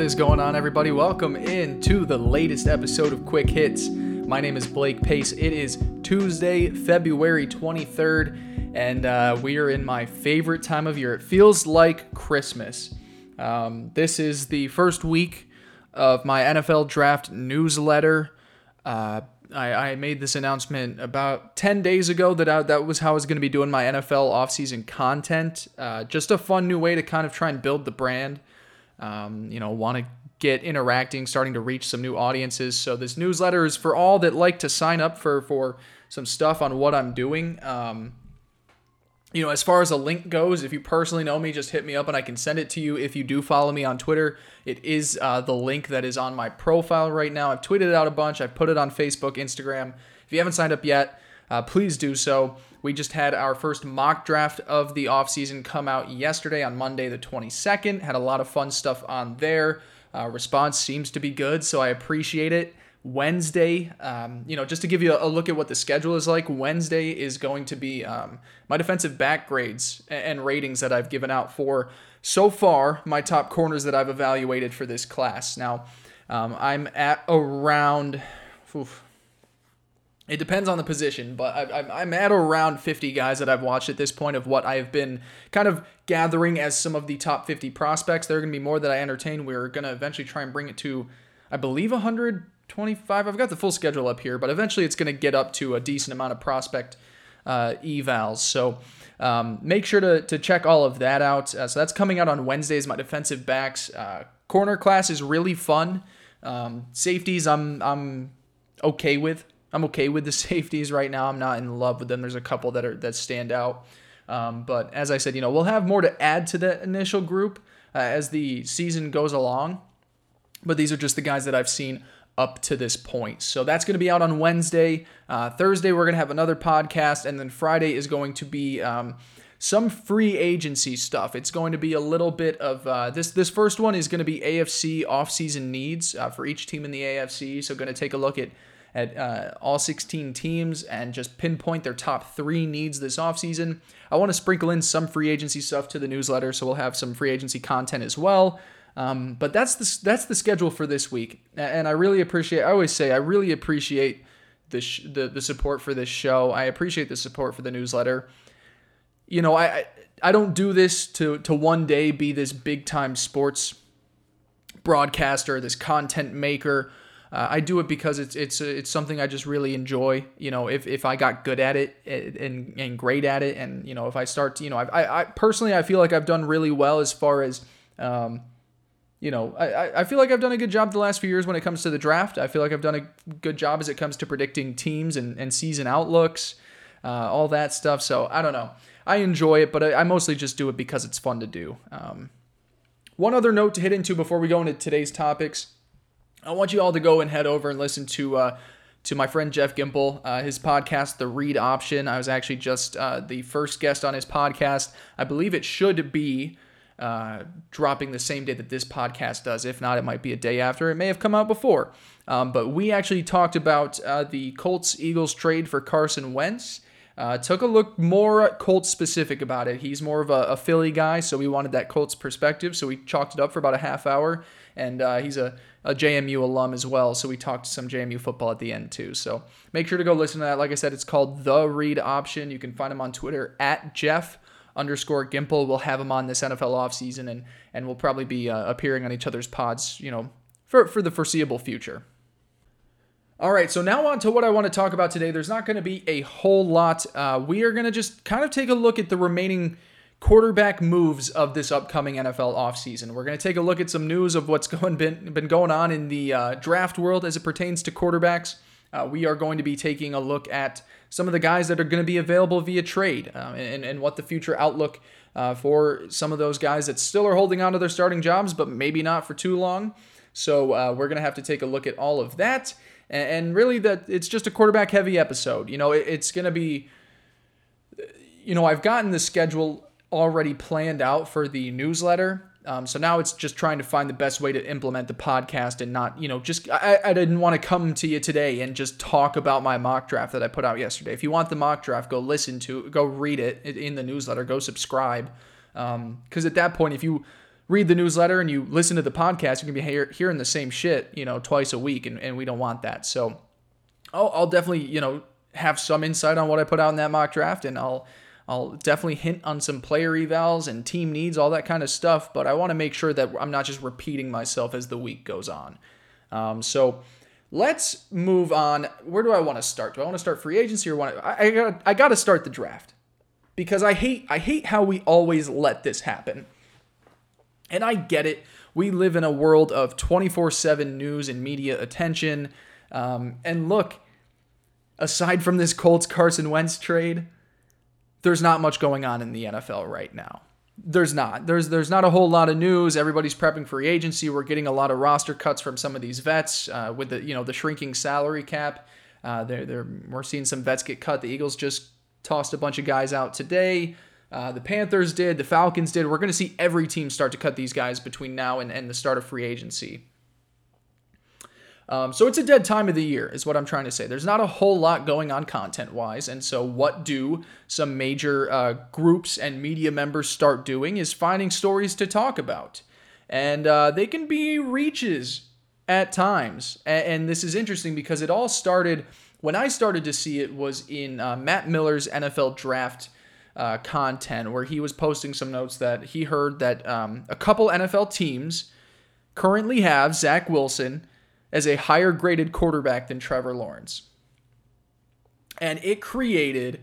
What is going on, everybody? Welcome in to the latest episode of Quick Hits. My name is Blake Pace. It is Tuesday, February 23rd, and uh, we are in my favorite time of year. It feels like Christmas. Um, this is the first week of my NFL draft newsletter. Uh, I, I, made this announcement about 10 days ago that I, that was how I was going to be doing my NFL offseason content. Uh, just a fun new way to kind of try and build the brand. Um, you know, want to get interacting, starting to reach some new audiences. So this newsletter is for all that like to sign up for for some stuff on what I'm doing. Um, you know, as far as a link goes, if you personally know me, just hit me up and I can send it to you. If you do follow me on Twitter, it is uh, the link that is on my profile right now. I've tweeted it out a bunch. I've put it on Facebook, Instagram. If you haven't signed up yet, uh, please do so. We just had our first mock draft of the offseason come out yesterday on Monday, the 22nd. Had a lot of fun stuff on there. Uh, response seems to be good, so I appreciate it. Wednesday, um, you know, just to give you a, look at what the schedule is like, Wednesday is going to be um, my defensive back grades and ratings that I've given out for so far my top corners that I've evaluated for this class. Now, um, I'm at around. Oof, it depends on the position, but I, am at around 50 guys that I've watched at this point of what I have been kind of gathering as some of the top 50 prospects. There are going to be more that I entertain. We're going to eventually try and bring it to, I believe, 125. I've got the full schedule up here, but eventually it's going to get up to a decent amount of prospect uh, evals. So um, make sure to, to check all of that out. Uh, so that's coming out on Wednesdays. My defensive backs uh, corner class is really fun. Um, safeties, I'm I'm okay with. I'm okay with the safeties right now. I'm not in love with them. There's a couple that are that stand out. Um, but as I said, you know, we'll have more to add to that initial group uh, as the season goes along. But these are just the guys that I've seen up to this point. So that's going to be out on Wednesday. Uh, Thursday, we're going to have another podcast. And then Friday is going to be. Um, some free agency stuff. It's going to be a little bit of uh, this. This first one is going to be AFC offseason needs uh, for each team in the AFC. So, going to take a look at at uh, all 16 teams and just pinpoint their top three needs this offseason. I want to sprinkle in some free agency stuff to the newsletter, so we'll have some free agency content as well. Um, but that's the that's the schedule for this week, and I really appreciate. I always say I really appreciate the sh- the, the support for this show. I appreciate the support for the newsletter. You know, I I don't do this to to one day be this big time sports broadcaster, this content maker. Uh, I do it because it's it's it's something I just really enjoy. You know, if, if I got good at it and, and great at it, and you know, if I start, to, you know, I, I personally I feel like I've done really well as far as, um, you know, I, I feel like I've done a good job the last few years when it comes to the draft. I feel like I've done a good job as it comes to predicting teams and, and season outlooks, uh, all that stuff. So I don't know. I enjoy it, but I, I mostly just do it because it's fun to do. Um, one other note to hit into before we go into today's topics I want you all to go and head over and listen to uh, to my friend Jeff Gimple, uh, his podcast, The Read Option. I was actually just uh, the first guest on his podcast. I believe it should be uh, dropping the same day that this podcast does. If not, it might be a day after. It may have come out before. Um, but we actually talked about uh, the Colts Eagles trade for Carson Wentz. Uh, took a look more Colts specific about it. He's more of a, a, Philly guy, so we wanted that Colts perspective. So we chalked it up for about a half hour, and uh, he's a a JMU alum as well, so we talked some JMU football at the end too. So make sure to go listen to that. Like I said, it's called The Read Option. You can find him on Twitter at Jeff underscore Gimple. We'll have him on this NFL offseason, and and we'll probably be uh, appearing on each other's pods, you know, for for the foreseeable future. All right, so now on to what I want to talk about today. There's not going to be a whole lot. Uh, we are going to just kind of take a look at the remaining quarterback moves of this upcoming NFL offseason. We're going to take a look at some news of what's going been, been going on in the uh, draft world as it pertains to quarterbacks. Uh, we are going to be taking a look at some of the guys that are going to be available via trade uh, and, and what the future outlook uh, for some of those guys that still are holding on to their starting jobs, but maybe not for too long. So uh, we're going to have to take a look at all of that. And, and really, that it's just a quarterback heavy episode. You know, it, it's going to be, you know, I've gotten the schedule already planned out for the newsletter. Um, so now it's just trying to find the best way to implement the podcast and not, you know, just I, I didn't want to come to you today and just talk about my mock draft that I put out yesterday. If you want the mock draft, go listen to, go read it in the newsletter, go subscribe. Because um, at that point, if you read the newsletter and you listen to the podcast, you're gonna be hear, hearing the same shit, you know, twice a week, and, and we don't want that. So I'll, I'll definitely, you know, have some insight on what I put out in that mock draft, and I'll I'll definitely hint on some player evals and team needs, all that kind of stuff. But I want to make sure that I'm not just repeating myself as the week goes on. Um, so let's move on. Where do I want to start? Do I want to start free agency or want I, I got I got to start the draft because I hate I hate how we always let this happen. And I get it. We live in a world of 24/7 news and media attention. Um, and look, aside from this Colts Carson Wentz trade, there's not much going on in the NFL right now. There's not. There's there's not a whole lot of news. Everybody's prepping free agency. We're getting a lot of roster cuts from some of these vets uh, with the you know the shrinking salary cap. Uh, they're, they're, we're seeing some vets get cut. The Eagles just tossed a bunch of guys out today. Uh, the Panthers did. The Falcons did. We're going to see every team start to cut these guys between now and, and the start of free agency. Um, so it's a dead time of the year, is what I'm trying to say. There's not a whole lot going on content wise. And so, what do some major uh, groups and media members start doing is finding stories to talk about. And uh, they can be reaches at times. And, and, this is interesting because it all started when I started to see it was in uh, Matt Miller's NFL draft. Uh, content where he was posting some notes that he heard that um, a couple NFL teams currently have Zach Wilson as a higher graded quarterback than Trevor Lawrence. And it created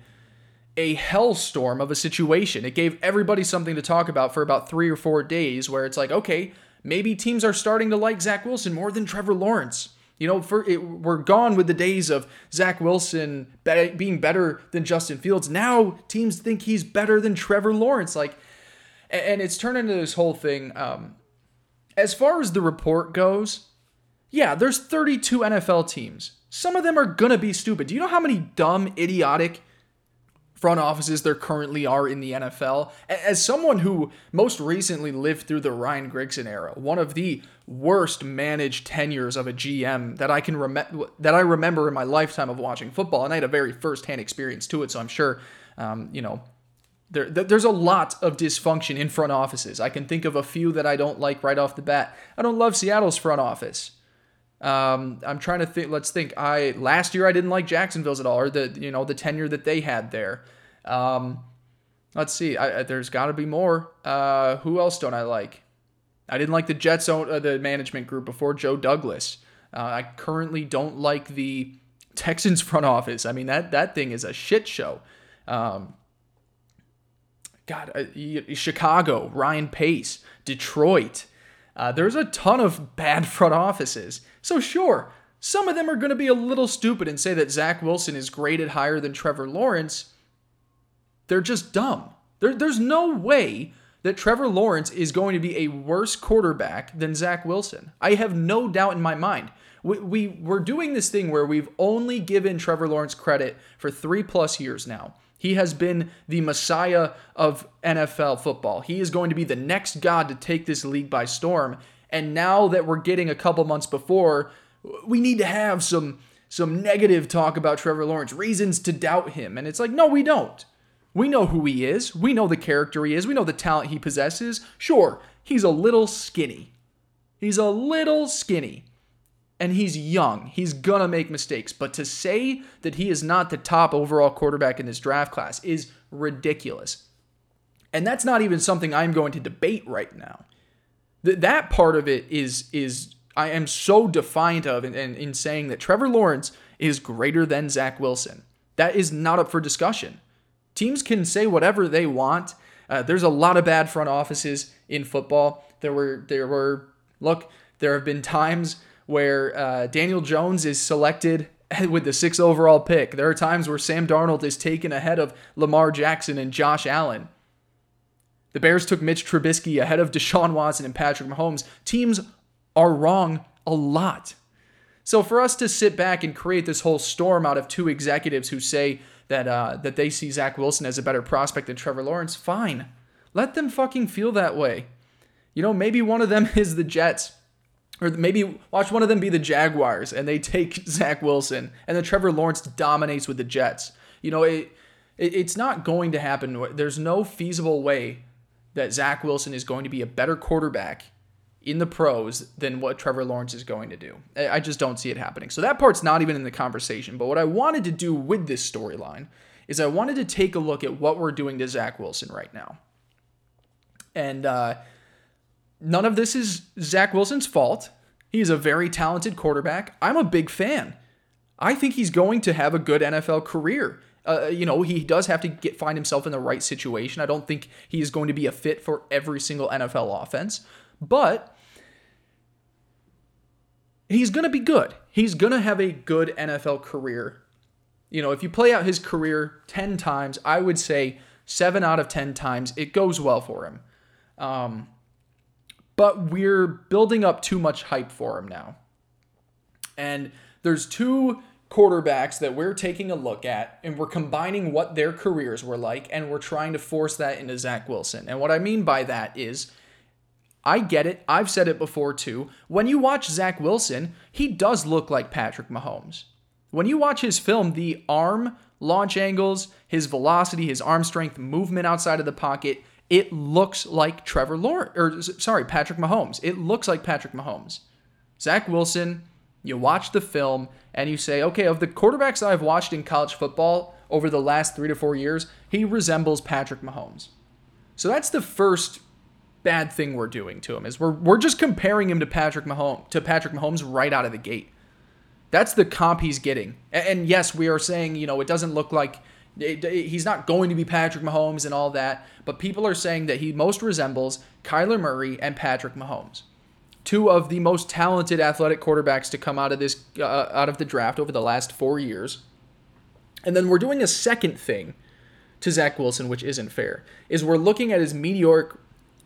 a hellstorm of a situation. It gave everybody something to talk about for about three or four days, where it's like, okay, maybe teams are starting to like Zach Wilson more than Trevor Lawrence. You know, for it, we're gone with the days of Zach Wilson be- being better than Justin Fields. Now teams think he's better than Trevor Lawrence. Like, and it's turned into this whole thing. Um, as far as the report goes, yeah, there's 32 NFL teams. Some of them are going to be stupid. Do you know how many dumb, idiotic front offices there currently are in the NFL? As someone who most recently lived through the Ryan Grigson era, one of the worst managed tenures of a GM that I can remember that I remember in my lifetime of watching football, and I had a very first-hand experience to it, so I'm sure um, you know there, there's a lot of dysfunction in front offices. I can think of a few that I don't like right off the bat. I don't love Seattle's front office. Um, I'm trying to think. Let's think. I last year I didn't like Jacksonville's at all, or the you know the tenure that they had there. Um, let's see. I, there's got to be more. Uh, who else don't I like? I didn't like the Jets, uh, the management group before Joe Douglas. Uh, I currently don't like the Texans front office. I mean that that thing is a shit show. Um, God, uh, Chicago, Ryan Pace, Detroit. Uh, there's a ton of bad front offices. So, sure, some of them are going to be a little stupid and say that Zach Wilson is graded higher than Trevor Lawrence. They're just dumb. There, there's no way that Trevor Lawrence is going to be a worse quarterback than Zach Wilson. I have no doubt in my mind. We, we, we're doing this thing where we've only given Trevor Lawrence credit for three plus years now. He has been the messiah of NFL football. He is going to be the next god to take this league by storm. And now that we're getting a couple months before, we need to have some some negative talk about Trevor Lawrence, reasons to doubt him. And it's like, no, we don't. We know who he is. We know the character he is. We know the talent he possesses. Sure, he's a little skinny. He's a little skinny and he's young. He's going to make mistakes. But to say that he is not the top overall quarterback in this draft class is ridiculous. And that's not even something I'm going to debate right now. Th- that part of it is is I am so defiant of in, in, in saying that Trevor Lawrence is greater than Zach Wilson. That is not up for discussion. Teams can say whatever they want. Uh, there's a lot of bad front offices in football. There were there were look, there have been times where uh, Daniel Jones is selected with the sixth overall pick. There are times where Sam Darnold is taken ahead of Lamar Jackson and Josh Allen. The Bears took Mitch Trubisky ahead of Deshaun Watson and Patrick Mahomes. Teams are wrong a lot. So for us to sit back and create this whole storm out of two executives who say that uh, that they see Zach Wilson as a better prospect than Trevor Lawrence, fine. Let them fucking feel that way. You know, maybe one of them is the Jets or maybe watch one of them be the Jaguars and they take Zach Wilson and then Trevor Lawrence dominates with the Jets. You know, it, it it's not going to happen. There's no feasible way that Zach Wilson is going to be a better quarterback in the pros than what Trevor Lawrence is going to do. I just don't see it happening. So that part's not even in the conversation. But what I wanted to do with this storyline is I wanted to take a look at what we're doing to Zach Wilson right now. And uh, none of this is Zach Wilson's fault. He is a very talented quarterback. I'm a big fan. I think he's going to have a good NFL career. Uh, you know, he does have to get find himself in the right situation. I don't think he is going to be a fit for every single NFL offense, but he's going to be good. He's going to have a good NFL career. You know, if you play out his career 10 times, I would say 7 out of 10 times it goes well for him. Um, but we're building up too much hype for him now. And there's two quarterbacks that we're taking a look at and we're combining what their careers were like and we're trying to force that into Zach Wilson. And what I mean by that is I get it. I've said it before too. When you watch Zach Wilson, he does look like Patrick Mahomes. When you watch his film, the arm launch angles, his velocity, his arm strength, movement outside of the pocket, it looks like Trevor Lawrence, or sorry, Patrick Mahomes. It looks like Patrick Mahomes. Zach Wilson, you watch the film and you say, okay, of the quarterbacks I've watched in college football over the last three to four years, he resembles Patrick Mahomes. So that's the first bad thing we're doing to him is we're we're just comparing him to Patrick Mahomes to Patrick Mahomes right out of the gate. That's the comp he's getting. And yes, we are saying, you know, it doesn't look like he's not going to be Patrick Mahomes and all that, but people are saying that he most resembles Kyler Murray and Patrick Mahomes, two of the most talented athletic quarterbacks to come out of this uh, out of the draft over the last four years. And then we're doing a second thing to Zach Wilson, which isn't fair, is we're looking at his meteoric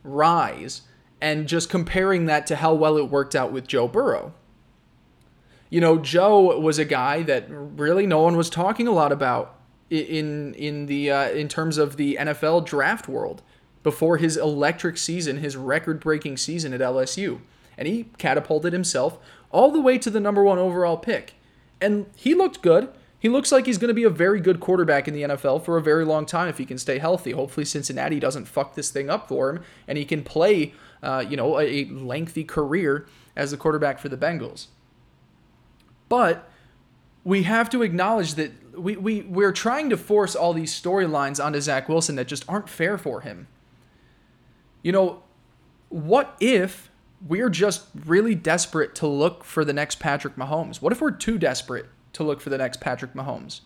rise and just comparing that to how well it worked out with Joe Burrow. You know, Joe was a guy that really no one was talking a lot about in in the uh, in terms of the NFL draft world before his electric season, his record-breaking season at LSU, and he catapulted himself all the way to the number one overall pick, and he looked good. He looks like he's going to be a very good quarterback in the NFL for a very long time if he can stay healthy. Hopefully, Cincinnati doesn't fuck this thing up for him, and he can play, uh, you know, a, a lengthy career as the quarterback for the Bengals. But we have to acknowledge that we, we, we're trying to force all these storylines onto Zach Wilson that just aren't fair for him. You know, what if we're just really desperate to look for the next Patrick Mahomes? What if we're too desperate to look for the next Patrick Mahomes?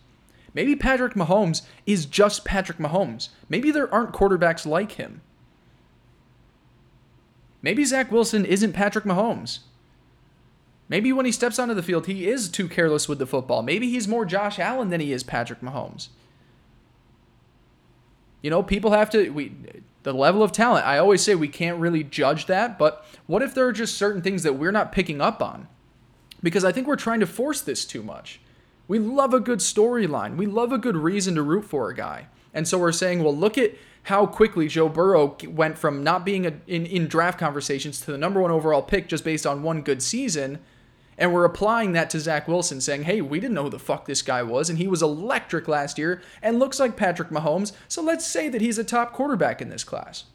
Maybe Patrick Mahomes is just Patrick Mahomes. Maybe there aren't quarterbacks like him. Maybe Zach Wilson isn't Patrick Mahomes. Maybe when he steps onto the field, he is too careless with the football. Maybe he's more Josh Allen than he is Patrick Mahomes. You know, people have to we the level of talent. I always say we can't really judge that, but what if there are just certain things that we're not picking up on? Because I think we're trying to force this too much. We love a good storyline. We love a good reason to root for a guy. And so we're saying, well, look at how quickly Joe Burrow went from not being a, in, in draft conversations to the number one overall pick just based on one good season and we're applying that to Zach Wilson, saying, hey, we didn't know who the fuck this guy was, and he was electric last year and looks like Patrick Mahomes, so let's say that he's a top quarterback in this class.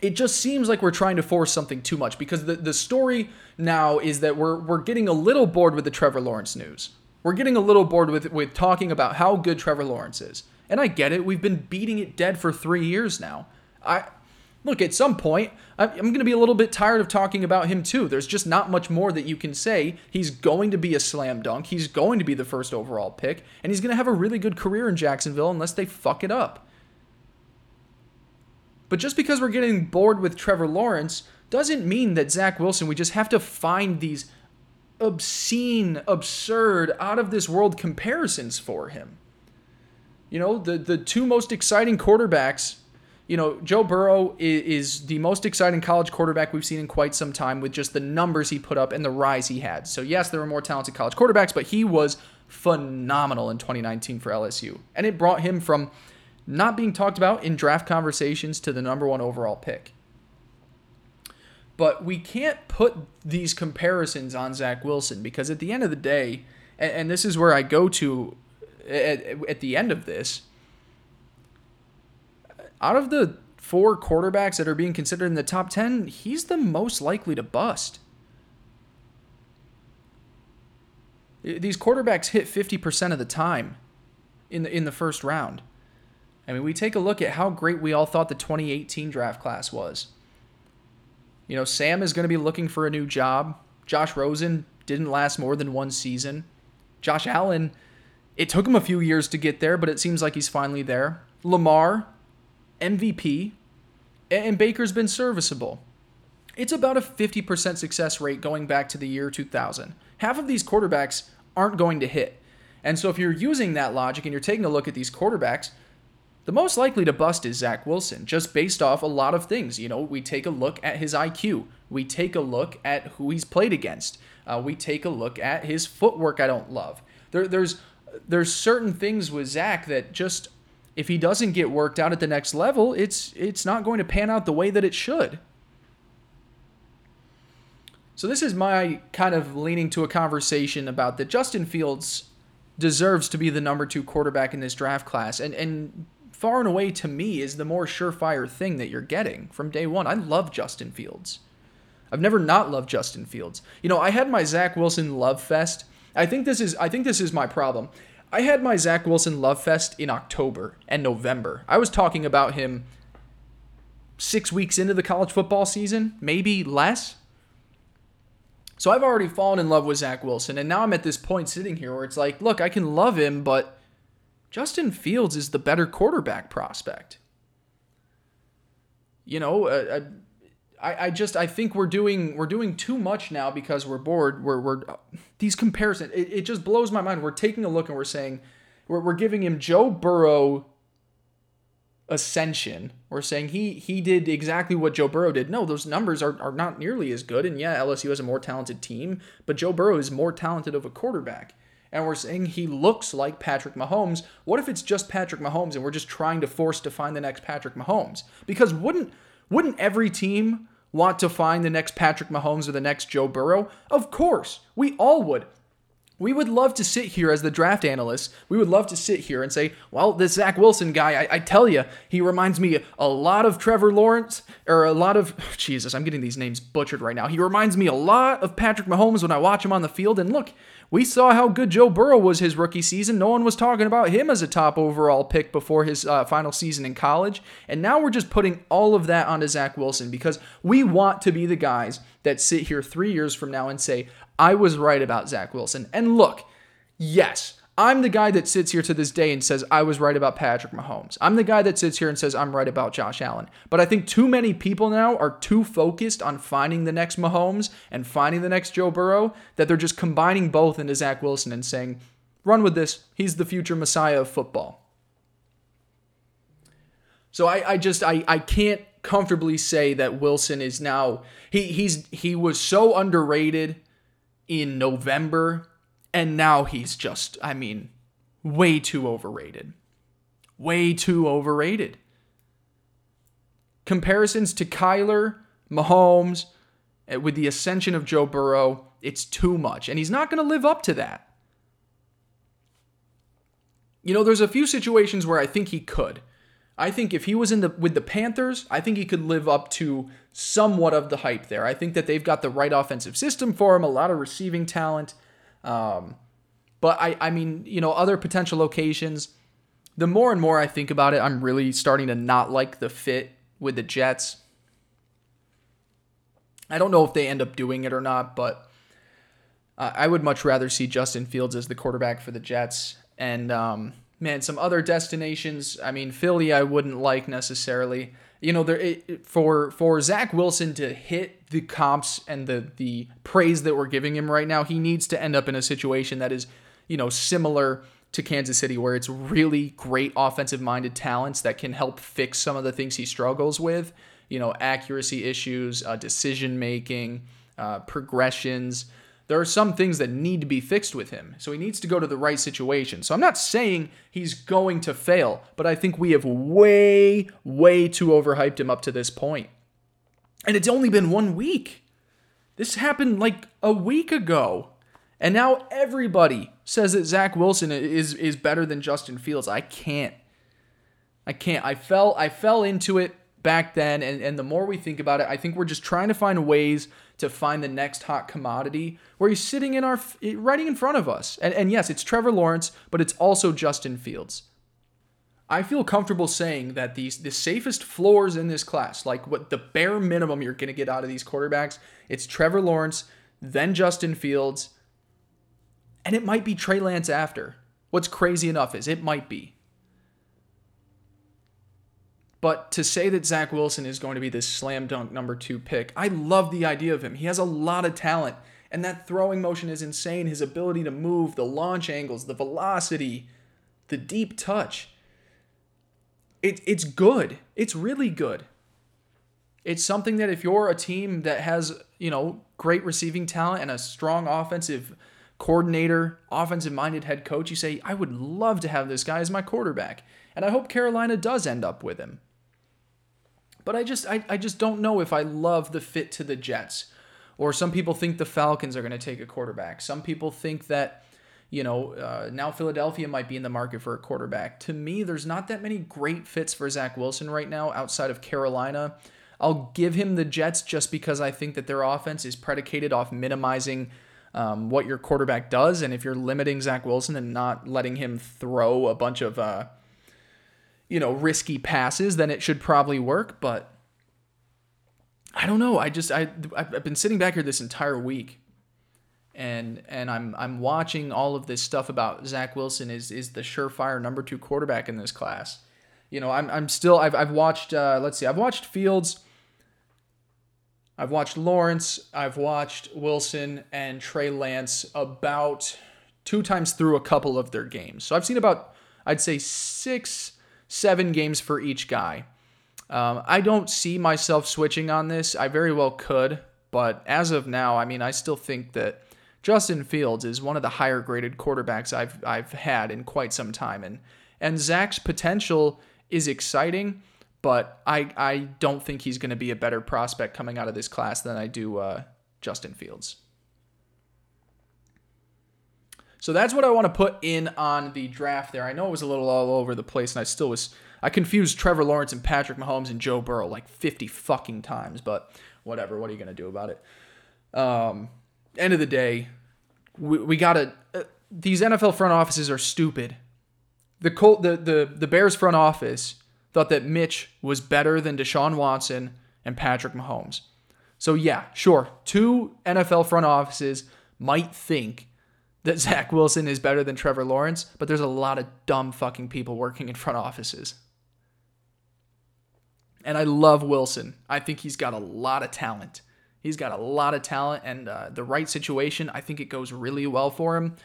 It just seems like we're trying to force something too much because the, the story now is that we're, we're getting a little bored with the Trevor Lawrence news. We're getting a little bored with, with talking about how good Trevor Lawrence is. And I get it, we've been beating it dead for three years now. I look, at some point, I'm going to be a little bit tired of talking about him too. There's just not much more that you can say. He's going to be a slam dunk. He's going to be the first overall pick, and he's going to have a really good career in Jacksonville unless they fuck it up. But just because we're getting bored with Trevor Lawrence doesn't mean that Zach Wilson, we just have to find these obscene, absurd, out of this world comparisons for him. You know, the, the two most exciting quarterbacks you know, Joe Burrow is, is, the most exciting college quarterback we've seen in quite some time with just the numbers he put up and the rise he had. So, yes, there were more talented college quarterbacks, but he was phenomenal in 2019 for LSU. And it brought him from not being talked about in draft conversations to the number one overall pick. But we can't put these comparisons on Zach Wilson because at the end of the day, and, and this is where I go to at, at the end of this out of the four quarterbacks that are being considered in the top 10, he's the most likely to bust. These quarterbacks hit 50% of the time in the, in the first round. I mean, we take a look at how great we all thought the 2018 draft class was. You know, Sam is going to be looking for a new job. Josh Rosen didn't last more than one season. Josh Allen, it took him a few years to get there, but it seems like he's finally there. Lamar, MVP, and Baker's been serviceable. It's about a 50% success rate going back to the year 2000. Half of these quarterbacks aren't going to hit. And so if you're using that logic and you're taking a look at these quarterbacks, the most likely to bust is Zach Wilson, just based off a lot of things. You know, we take a look at his IQ, we take a look at who he's played against, uh, we take a look at his footwork. I don't love. There, there's there's certain things with Zach that just if he doesn't get worked out at the next level, it's it's not going to pan out the way that it should. So this is my kind of leaning to a conversation about that Justin Fields deserves to be the number two quarterback in this draft class. And and far and away to me is the more surefire thing that you're getting from day one. I love Justin Fields. I've never not loved Justin Fields. You know, I had my Zach Wilson love fest. I think this is I think this is my problem. I had my Zach Wilson love fest in October and November. I was talking about him six weeks into the college football season, maybe less. So I've already fallen in love with Zach Wilson, and now I'm at this point sitting here where it's like, look, I can love him, but Justin Fields is the better quarterback prospect. You know, uh, I, I just I think we're doing we're doing too much now because we're bored. We're we're these comparisons. It, it just blows my mind. We're taking a look and we're saying we're, we're giving him Joe Burrow ascension. We're saying he he did exactly what Joe Burrow did. No, those numbers are, are not nearly as good. And yeah, LSU has a more talented team, but Joe Burrow is more talented of a quarterback and we're saying he looks like Patrick Mahomes. What if it's just Patrick Mahomes and we're just trying to force to find the next Patrick Mahomes? Because wouldn't wouldn't every team want to find the next Patrick Mahomes or the next Joe Burrow? Of course, we all would. We would love to sit here as the draft analysts. We would love to sit here and say, well, this Zach Wilson guy, I, I, tell you, he reminds me a lot of Trevor Lawrence, or a lot of, Jesus, I'm getting these names butchered right now. He reminds me a lot of Patrick Mahomes when I watch him on the field. And look, we saw how good Joe Burrow was his rookie season. No one was talking about him as a top overall pick before his uh, final season in college. And now we're just putting all of that onto Zach Wilson because we want to be the guys that sit here three years from now and say, I was right about Zach Wilson. And look, yes, I'm the guy that sits here to this day and says I was right about Patrick Mahomes. I'm the guy that sits here and says I'm right about Josh Allen. But I think too many people now are too focused on finding the next Mahomes and finding the next Joe Burrow that they're just combining both into Zach Wilson and saying, run with this. He's the future messiah of football. So I, I just I, I can't comfortably say that Wilson is now he he's he was so underrated in November and now he's just, I mean, way too overrated. Way too overrated. Comparisons to Kyler, Mahomes, eh, with the ascension of Joe Burrow, it's too much. And he's not going to live up to that. You know, there's a few situations where I think he could. I think if he was in the with the Panthers, I think he could live up to somewhat of the hype there. I think that they've got the right offensive system for him, a lot of receiving talent. Um, but I, I mean, you know, other potential locations. The more and more I think about it, I'm really starting to not like the fit with the Jets. I don't know if they end up doing it or not, but uh, I would much rather see Justin Fields as the quarterback for the Jets. And um, man, some other destinations. I mean, Philly, I wouldn't like necessarily you know, there it, for for Zach Wilson to hit the comps and the the praise that we're giving him right now, he needs to end up in a situation that is, you know, similar to Kansas City, where it's really great offensive minded talents that can help fix some of the things he struggles with. You know, accuracy issues, uh, decision making, uh, progressions there are some things that need to be fixed with him. So he needs to go to the right situation. So I'm not saying he's going to fail, but I think we have way, way too overhyped him up to this point. And it's only been one week. This happened like a week ago. And now everybody says that Zach Wilson is, is better than Justin Fields. I can't. I can't. I fell I fell into it back then. And, and the more we think about it, I think we're just trying to find ways to find the next hot commodity where he's sitting in our right in front of us. And, and yes, it's Trevor Lawrence, but it's also Justin Fields. I feel comfortable saying that these the safest floors in this class, like what the bare minimum you're going to get out of these quarterbacks, it's Trevor Lawrence, then Justin Fields, and it might be Trey Lance after. What's crazy enough is it might be. But to say that Zach Wilson is going to be this slam dunk number two pick, I love the idea of him. He has a lot of talent, and that throwing motion is insane. His ability to move, the launch angles, the velocity, the deep touch. It, it's good. It's really good. It's something that if you're a team that has, you know, great receiving talent and a strong offensive coordinator, offensive minded head coach, you say, I would love to have this guy as my quarterback. And I hope Carolina does end up with him. But I just I, I just don't know if I love the fit to the Jets. Or some people think the Falcons are going to take a quarterback. Some people think that, you know, uh, now Philadelphia might be in the market for a quarterback. To me, there's not that many great fits for Zach Wilson right now outside of Carolina. I'll give him the Jets just because I think that their offense is predicated off minimizing um, what your quarterback does. And if you're limiting Zach Wilson and not letting him throw a bunch of, uh, you know, risky passes, then it should probably work. But I don't know. I just I I've been sitting back here this entire week, and and I'm I'm watching all of this stuff about Zach Wilson is is the surefire number two quarterback in this class. You know, I'm I'm still I've I've watched uh, let's see I've watched Fields I've watched Lawrence, I've watched Wilson and Trey Lance about two times through a couple of their games. So I've seen about, I'd say, six, seven games for each guy. Um, I don't see myself switching on this. I very well could, but as of now, I mean, I still think that Justin Fields is one of the higher graded quarterbacks I've I've had in quite some time, and and Zach's potential is exciting but I I don't think he's going to be a better prospect coming out of this class than I do uh, Justin Fields. So that's what I want to put in on the draft there. I know it was a little all over the place, and I still was I confused Trevor Lawrence and Patrick Mahomes and Joe Burrow like 50 fucking times, but whatever. What are you gonna do about it? Um, end of the day, we, we gotta. Uh, these NFL front offices are stupid. The Colt, the the the Bears front office thought that Mitch was better than Deshaun Watson and Patrick Mahomes. So, yeah, sure, two NFL front offices might think that Zach Wilson is better than Trevor Lawrence, but there's a lot of dumb fucking people working in front offices. And I love Wilson. I think he's got a lot of talent. He's got a lot of talent and uh, the right situation. I think it goes really well for him.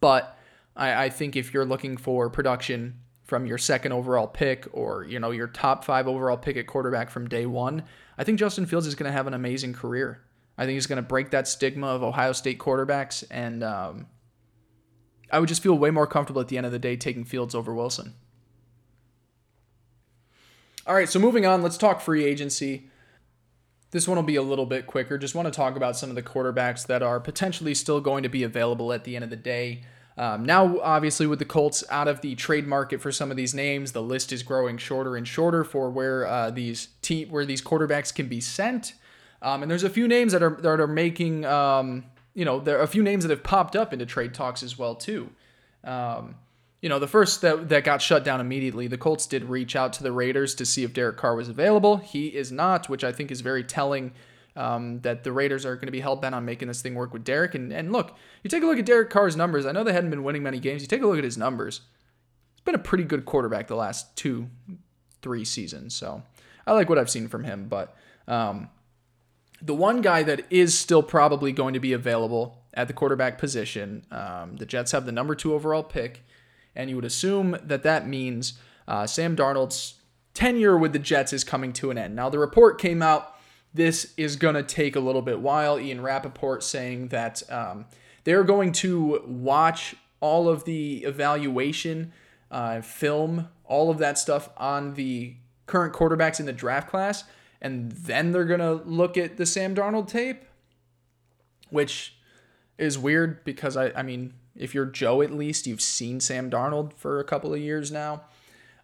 But I, I think if you're looking for production from your second overall pick or you know your top five overall pick at quarterback from day one, I think Justin Fields is going to have an amazing career. I think he's going to break that stigma of Ohio State quarterbacks, and um, I would just feel way more comfortable at the end of the day taking Fields over Wilson. All right, so moving on, let's talk free agency. This one will be a little bit quicker. Just want to talk about some of the quarterbacks that are potentially still going to be available at the end of the day. Um, now, obviously, with the Colts out of the trade market for some of these names, the list is growing shorter and shorter for where uh, these team where these quarterbacks can be sent. Um, and there's a few names that are that are making um, you know there are a few names that have popped up into trade talks as well too. Um, you know, the first that, that got shut down immediately, the Colts did reach out to the Raiders to see if Derek Carr was available. He is not, which I think is very telling um, that the Raiders are going to be hell bent on making this thing work with Derek. And, and look, you take a look at Derek Carr's numbers. I know they hadn't been winning many games. You take a look at his numbers. He's been a pretty good quarterback the last two, three seasons. So I like what I've seen from him. But um, the one guy that is still probably going to be available at the quarterback position, um, the Jets have the number two overall pick. And you would assume that that means uh, Sam Darnold's tenure with the Jets is coming to an end. Now, the report came out this is going to take a little bit while. Ian Rapoport saying that um, they're going to watch all of the evaluation, uh, film, all of that stuff on the current quarterbacks in the draft class, and then they're going to look at the Sam Darnold tape, which is weird because I, I mean, if you're Joe, at least you've seen Sam Darnold for a couple of years now.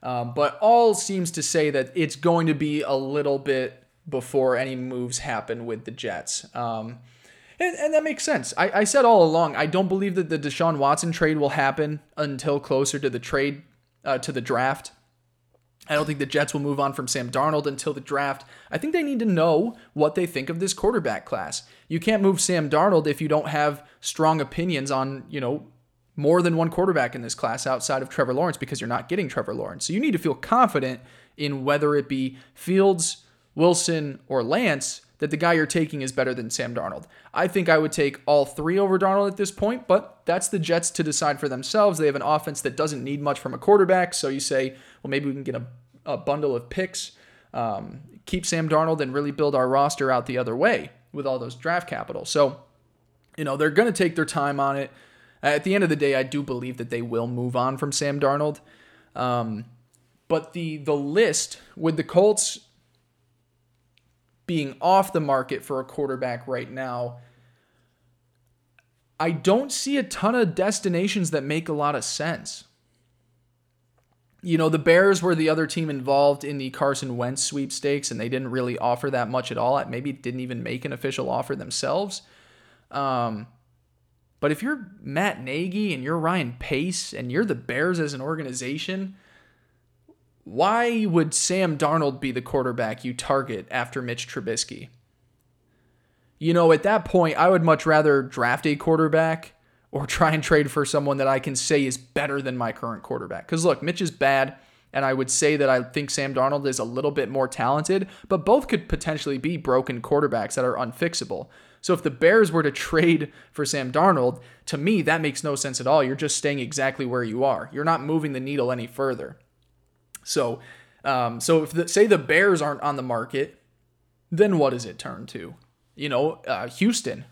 Um, but all seems to say that it's going to be a little bit before any moves happen with the Jets. Um, and, and, that makes sense. I, I said all along, I don't believe that the Deshaun Watson trade will happen until closer to the trade, uh, to the draft. I don't think the Jets will move on from Sam Darnold until the draft. I think they need to know what they think of this quarterback class. You can't move Sam Darnold if you don't have strong opinions on, you know, more than one quarterback in this class outside of Trevor Lawrence because you're not getting Trevor Lawrence. So you need to feel confident in whether it be Fields, Wilson, or Lance that the guy you're taking is better than Sam Darnold. I think I would take all three over Darnold at this point, but that's the Jets to decide for themselves. They have an offense that doesn't need much from a quarterback, so you say, well, maybe we can get a, a bundle of picks, um, keep Sam Darnold, and really build our roster out the other way with all those draft capital. So, you know, they're going to take their time on it. At the end of the day, I do believe that they will move on from Sam Darnold. Um, but the the list with the Colts being off the market for a quarterback right now, I don't see a ton of destinations that make a lot of sense. You know, the Bears were the other team involved in the Carson Wentz sweepstakes, and they didn't really offer that much at all. Maybe didn't even make an official offer themselves. Um, but if you're Matt Nagy and you're Ryan Pace and you're the Bears as an organization, why would Sam Darnold be the quarterback you target after Mitch Trubisky? You know, at that point, I would much rather draft a quarterback or try and trade for someone that I can say is better than my current quarterback. Because look, Mitch is bad, and I would say that I think Sam Darnold is a little bit more talented, but both could potentially be broken quarterbacks that are unfixable. So if the Bears were to trade for Sam Darnold, to me, that makes no sense at all. You're just staying exactly where you are. You're not moving the needle any further. So, um, so if the, say the Bears aren't on the market, then what does it turn to? You know, uh, Houston.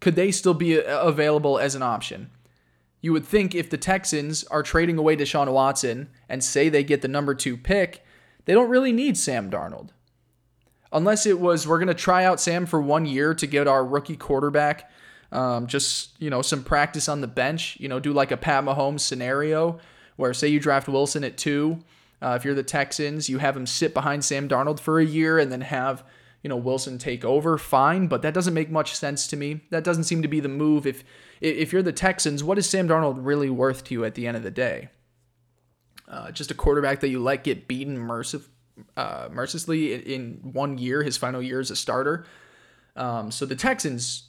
Could they still be uh, available as an option? You would think if the Texans are trading away Deshaun Watson and say they get the number two pick, they don't really need Sam Darnold. Unless it was we're going to try out Sam for one year to get our rookie quarterback um, just, you know, some practice on the bench, you know, do like a Pat Mahomes scenario where say you draft Wilson at two uh, if you're the Texans, you have him sit behind Sam Darnold for a year and then have you know Wilson take over. Fine, but that doesn't make much sense to me. That doesn't seem to be the move. If if you're the Texans, what is Sam Darnold really worth to you at the end of the day? Uh, just a quarterback that you let get beaten mercif- uh, mercilessly in one year, his final year as a starter. Um, so the Texans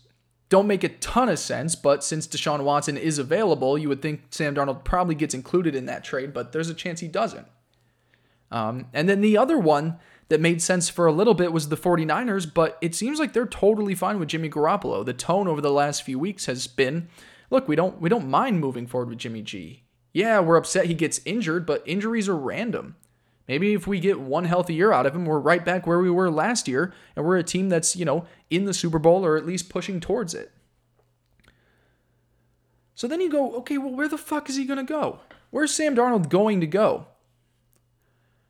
don't make a ton of sense, but since Deshaun Watson is available, you would think Sam Darnold probably gets included in that trade, but there's a chance he doesn't. Um, and then the other one that made sense for a little bit was the 49ers, but it seems like they're totally fine with Jimmy Garoppolo. The tone over the last few weeks has been, look, we don't we don't mind moving forward with Jimmy G. Yeah, we're upset he gets injured, but injuries are random. Maybe if we get one healthy year out of him, we're right back where we were last year, and we're a team that's, you know, in the Super Bowl or at least pushing towards it. So then you go, okay, well, where the fuck is he going to go? Where's Sam Darnold going to go?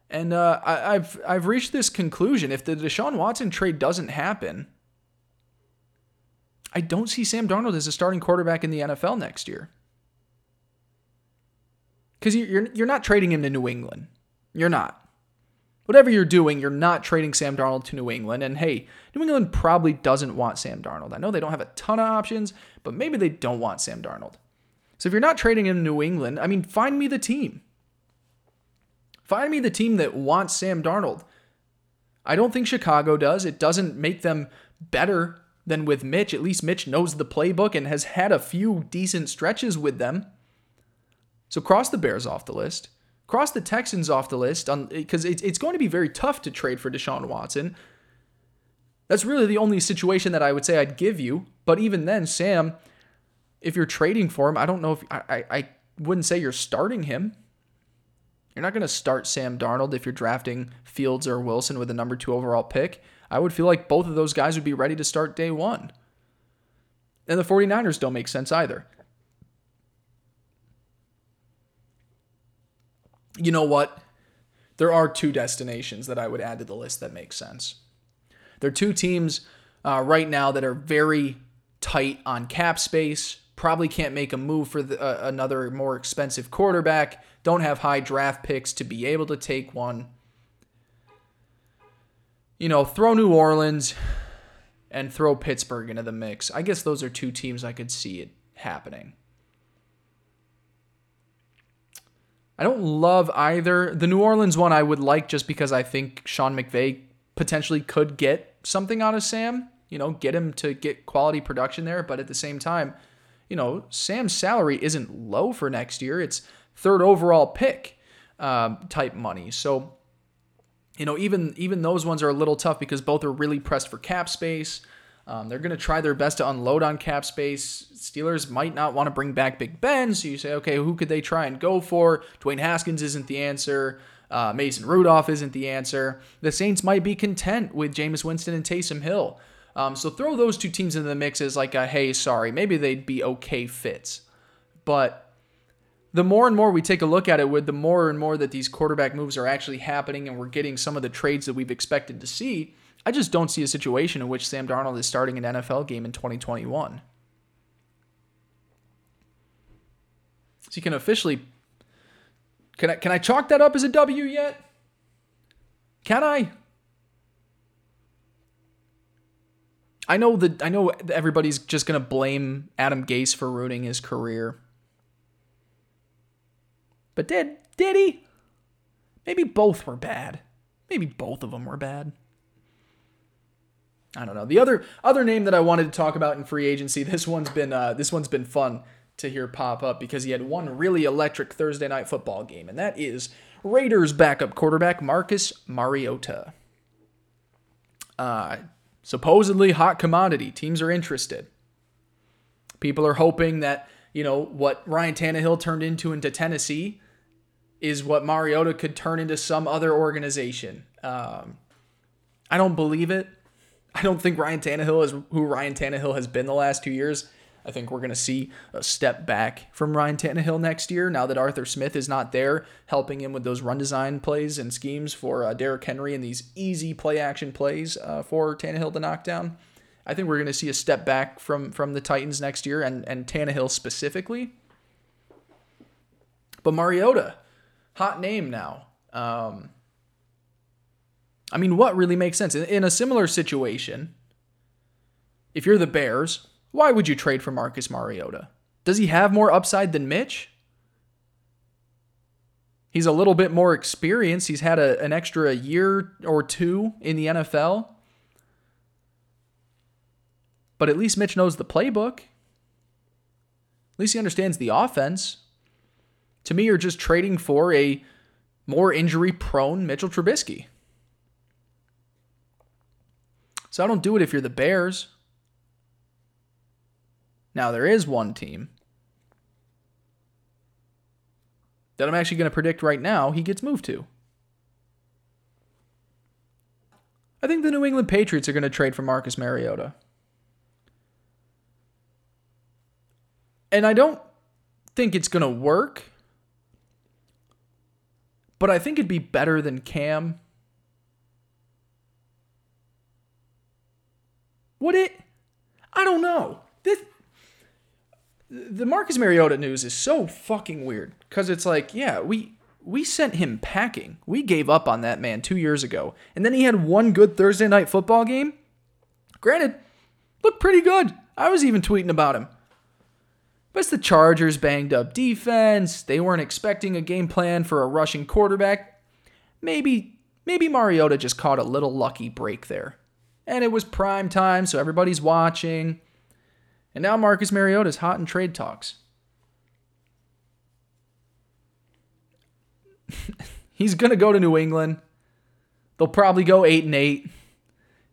And uh, I, have I've reached this conclusion: if the Deshaun Watson trade doesn't happen, I don't see Sam Darnold as a starting quarterback in the NFL next year. Because you're you're not trading him to New England. You're not. Whatever you're doing, you're not trading Sam Darnold to New England. And hey, New England probably doesn't want Sam Darnold. I know they don't have a ton of options, but maybe they don't want Sam Darnold. So if you're not trading him to New England, I mean, find me the team. Find me the team that wants Sam Darnold. I don't think Chicago does. It doesn't make them better than with Mitch. At least Mitch knows the playbook and has had a few decent stretches with them. So cross the Bears off the list. Cross the Texans off the list because it's, it's going to be very tough to trade for Deshaun Watson. That's really the only situation that I would say I'd give you. But even then, Sam, if you're trading for him, I don't know if I, I, I wouldn't say you're starting him. You're not going to start Sam Darnold if you're drafting Fields or Wilson with a number two overall pick. I would feel like both of those guys would be ready to start day one. And the 49ers don't make sense either. You know what? There are two destinations that I would add to the list that make sense. There are two teams uh, right now that are very tight on cap space, probably can't make a move for the, uh, another more expensive quarterback, don't have high draft picks to be able to take one. You know, throw New Orleans and throw Pittsburgh into the mix. I guess those are two teams I could see it happening. I don't love either. The New Orleans one I would like just because I think Sean McVay potentially could get something out of Sam. You know, get him to get quality production there. But at the same time, you know, Sam's salary isn't low for next year. It's third overall pick um, type money. So, you know, even even those ones are a little tough because both are really pressed for cap space. Um, they're going to try their best to unload on cap space. Steelers might not want to bring back Big Ben, so you say, okay, who could they try and go for? Dwayne Haskins isn't the answer. Uh, Mason Rudolph isn't the answer. The Saints might be content with Jameis Winston and Taysom Hill. Um, so throw those two teams into the mix as like a hey, sorry, maybe they'd be okay fits. But the more and more we take a look at it, with the more and more that these quarterback moves are actually happening, and we're getting some of the trades that we've expected to see, I just don't see a situation in which Sam Darnold is starting an NFL game in 2021. So you can officially can I can I chalk that up as a W yet? Can I? I know that I know everybody's just gonna blame Adam Gase for ruining his career. But did did he? Maybe both were bad. Maybe both of them were bad. I don't know. The other other name that I wanted to talk about in free agency, this one's been uh, this one's been fun to hear pop up because he had one really electric Thursday night football game, and that is Raiders backup quarterback Marcus Mariota. Uh, supposedly hot commodity. Teams are interested. People are hoping that you know what Ryan Tannehill turned into into Tennessee is what Mariota could turn into some other organization. Um, I don't believe it. I don't think Ryan Tannehill is who Ryan Tannehill has been the last two years. I think we're going to see a step back from Ryan Tannehill next year now that Arthur Smith is not there helping him with those run design plays and schemes for uh, Derrick Henry and these easy play action plays uh, for Tannehill to knock down. I think we're going to see a step back from from the Titans next year and and Tannehill specifically. But Mariota, hot name now. Um, I mean, what really makes sense? In, in a similar situation, if you're the Bears, why would you trade for Marcus Mariota? Does he have more upside than Mitch? He's a little bit more experienced. He's had a, an extra year or two in the NFL. But at least Mitch knows the playbook. At least he understands the offense. To me, you're just trading for a more injury prone Mitchell Trubisky. So I don't do it if you're the Bears. Now, there is one team that I'm actually going to predict right now he gets moved to. I think the New England Patriots are going to trade for Marcus Mariota. And I don't think it's going to work, but I think it'd be better than Cam. Would it? I don't know. This the Marcus Mariota news is so fucking weird because it's like, yeah, we we sent him packing. We gave up on that man two years ago, and then he had one good Thursday night football game. Granted, looked pretty good. I was even tweeting about him. But it's the Chargers' banged up defense. They weren't expecting a game plan for a rushing quarterback. Maybe maybe Mariota just caught a little lucky break there and it was prime time, so everybody's watching. And now Marcus Mariota's hot in trade talks. He's going to go to New England. They'll probably go 8 and 8.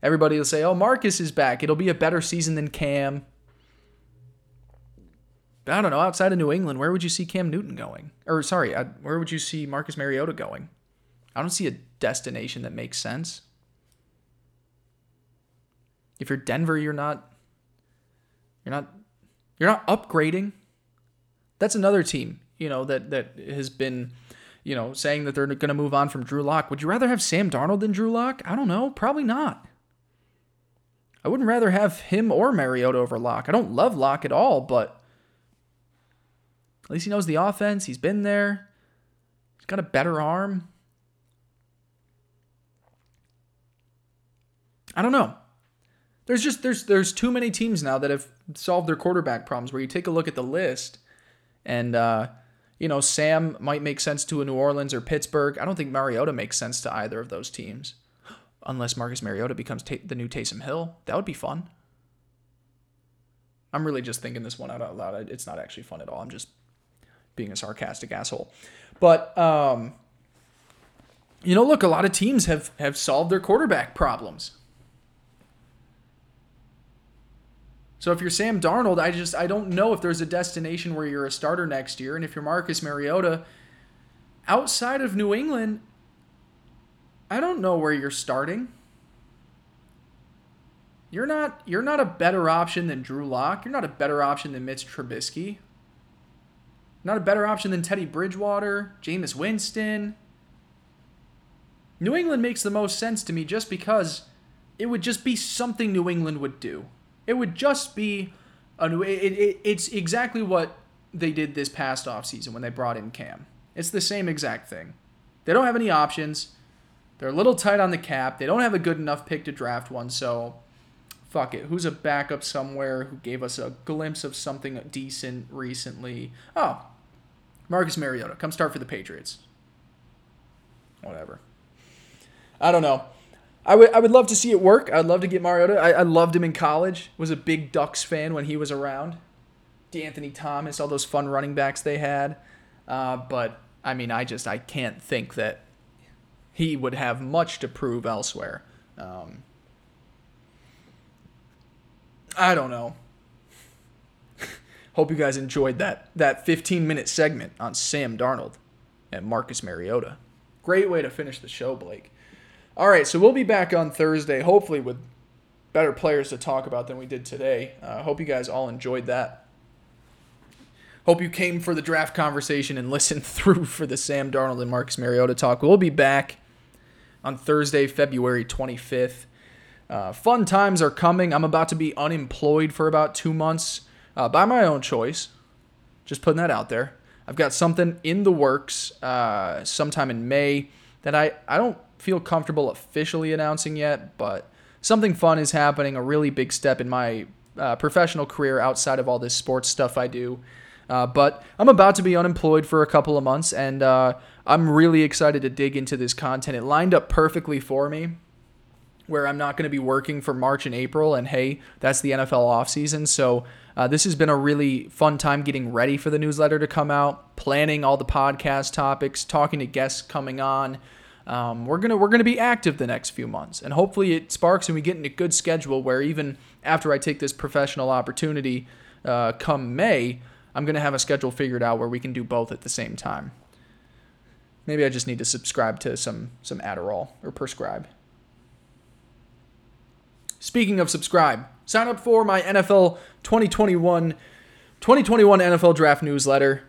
Everybody will say, "Oh, Marcus is back. It'll be a better season than Cam." But I don't know. Outside of New England, where would you see Cam Newton going? Or sorry, where would you see Marcus Mariota going? I don't see a destination that makes sense. If you're Denver, you're not you're not you're not upgrading. That's another team, you know, that that has been, you know, saying that they're going to move on from Drew Lock. Would you rather have Sam Darnold than Drew Lock? I don't know, probably not. I wouldn't rather have him or Mariota over Lock. I don't love Lock at all, but At least he knows the offense. He's been there. He's got a better arm. I don't know. There's just there's there's too many teams now that have solved their quarterback problems. Where you take a look at the list, and uh, you know Sam might make sense to a New Orleans or Pittsburgh. I don't think Mariota makes sense to either of those teams, unless Marcus Mariota becomes ta- the new Taysom Hill. That would be fun. I'm really just thinking this one out, loud. It's not actually fun at all. I'm just being a sarcastic asshole. But um, you know, look, a lot of teams have have solved their quarterback problems. So if you're Sam Darnold, I just I don't know if there's a destination where you're a starter next year, and if you're Marcus Mariota, outside of New England, I don't know where you're starting. You're not you're not a better option than Drew Lock. You're not a better option than Mitch Trubisky. Not a better option than Teddy Bridgewater, Jameis Winston. New England makes the most sense to me just because it would just be something New England would do. It would just be a new. It, it, it's exactly what they did this past offseason when they brought in Cam. It's the same exact thing. They don't have any options. They're a little tight on the cap. They don't have a good enough pick to draft one, so fuck it. Who's a backup somewhere who gave us a glimpse of something decent recently? Oh, Marcus Mariota. Come start for the Patriots. Whatever. I don't know. I would I would love to see it work. I'd love to get Mariota. I, I loved him in college. Was a big Ducks fan when he was around. De'Anthony Thomas, all those fun running backs they had. Uh, but I mean, I just I can't think that he would have much to prove elsewhere. Um, I don't know. Hope you guys enjoyed that that 15 minute segment on Sam Darnold and Marcus Mariota. Great way to finish the show, Blake. All right, so we'll be back on Thursday, hopefully with better players to talk about than we did today. I uh, hope you guys all enjoyed that. Hope you came for the draft conversation and listened through for the Sam Darnold and Marcus Mariota talk. We'll be back on Thursday, February 25th. Uh, fun times are coming. I'm about to be unemployed for about two months uh, by my own choice. Just putting that out there. I've got something in the works uh, sometime in May that I, I don't feel comfortable officially announcing yet, but something fun is happening, a really big step in my uh, professional career outside of all this sports stuff I do. Uh, but I'm about to be unemployed for a couple of months, and uh, I'm really excited to dig into this content. It lined up perfectly for me, where I'm not going to be working for March and April, and hey, that's the NFL offseason. So uh, this has been a really fun time getting ready for the newsletter to come out, planning all the podcast topics, talking to guests coming on. Um, we're gonna we're gonna be active the next few months, and hopefully it sparks and we get in a good schedule where even after I take this professional opportunity, uh, come May, I'm gonna have a schedule figured out where we can do both at the same time. Maybe I just need to subscribe to some some Adderall or prescribe. Speaking of subscribe, sign up for my NFL 2021 2021 NFL Draft newsletter.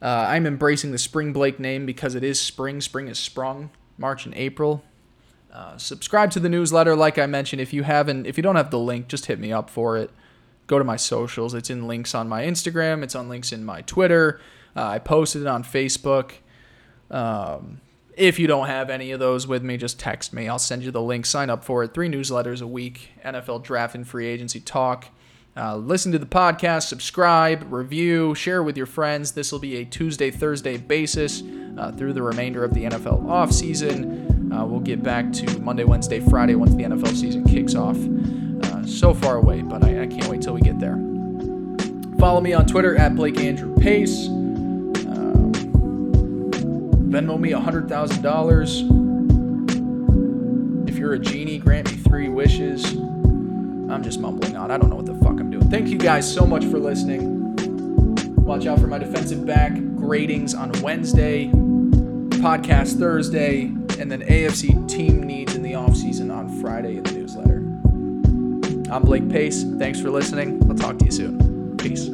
Uh, I'm embracing the Spring Blake name because it is spring. Spring is sprung. March and April. Uh, subscribe to the newsletter, like I mentioned. If you haven't, if you don't have the link, just hit me up for it. Go to my socials. It's in links on my Instagram. It's on links in my Twitter. Uh, I posted it on Facebook. Um, if you don't have any of those with me, just text me. I'll send you the link. Sign up for it. Three newsletters a week NFL draft and free agency talk. Uh, listen to the podcast, subscribe, review, share with your friends. This will be a Tuesday, Thursday basis uh, through the remainder of the NFL offseason. Uh, we'll get back to Monday, Wednesday, Friday once the NFL season kicks off. Uh, so far away, but I, I, can't wait till we get there. Follow me on Twitter at Blake Andrew Pace. Um, Venmo me $100,000. If you're a genie, grant me three wishes. I'm just mumbling on. I don't know what the fuck I'm doing. Thank you guys so much for listening. Watch out for my defensive back gradings on Wednesday, podcast Thursday, and then AFC team needs in the offseason on Friday in the newsletter. I'm Blake Pace. Thanks for listening. I'll talk to you soon. Peace.